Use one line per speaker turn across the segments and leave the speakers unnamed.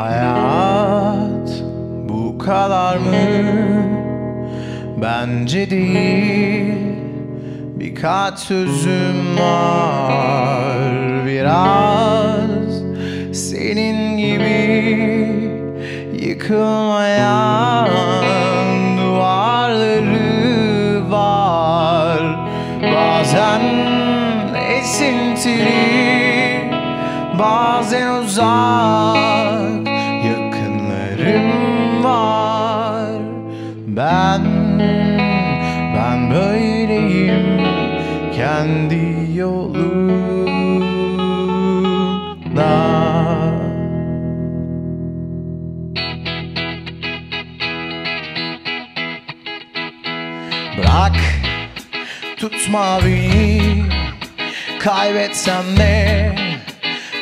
Hayat bu kadar mı? Bence değil. Birkaç sözüm var. Biraz senin gibi Yıkılmayan duvarları var. Bazen esintili Bazen uzak yakınlarım var. Ben, ben böyleyim kendi yolumda. Bırak tutma beni Kaybetsem de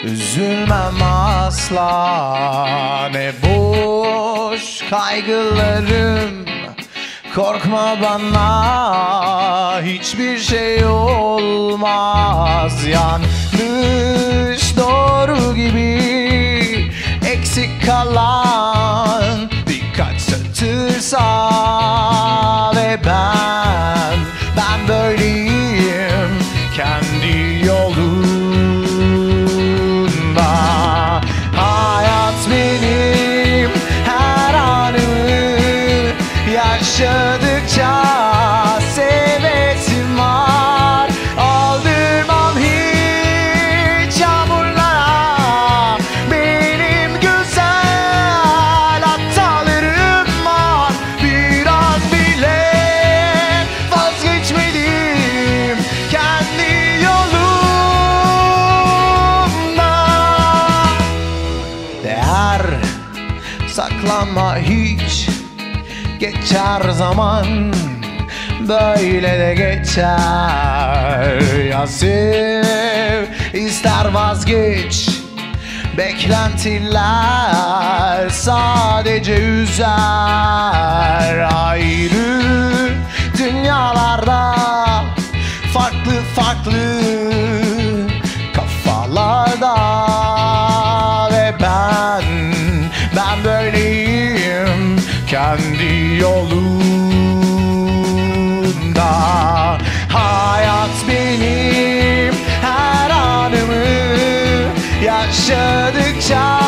Üzülmem asla. Ne boş kaygılarım. Korkma bana Hiçbir şey olmaz. Yanlış Yaşadıkça Sevesim var. Aldırmam hiç Yağmurlara Benim güzel Hatalarım var. Biraz bile Vazgeçmedim Kendi yolumda. Değer saklanma hiç Geçer zaman Böyle de geçer. Ya ister vazgeç Beklentiler sadece üzer. Ayrı dünyalarda Farklı farklı kendi yolunda. Hayat benim her anımı yaşadıkça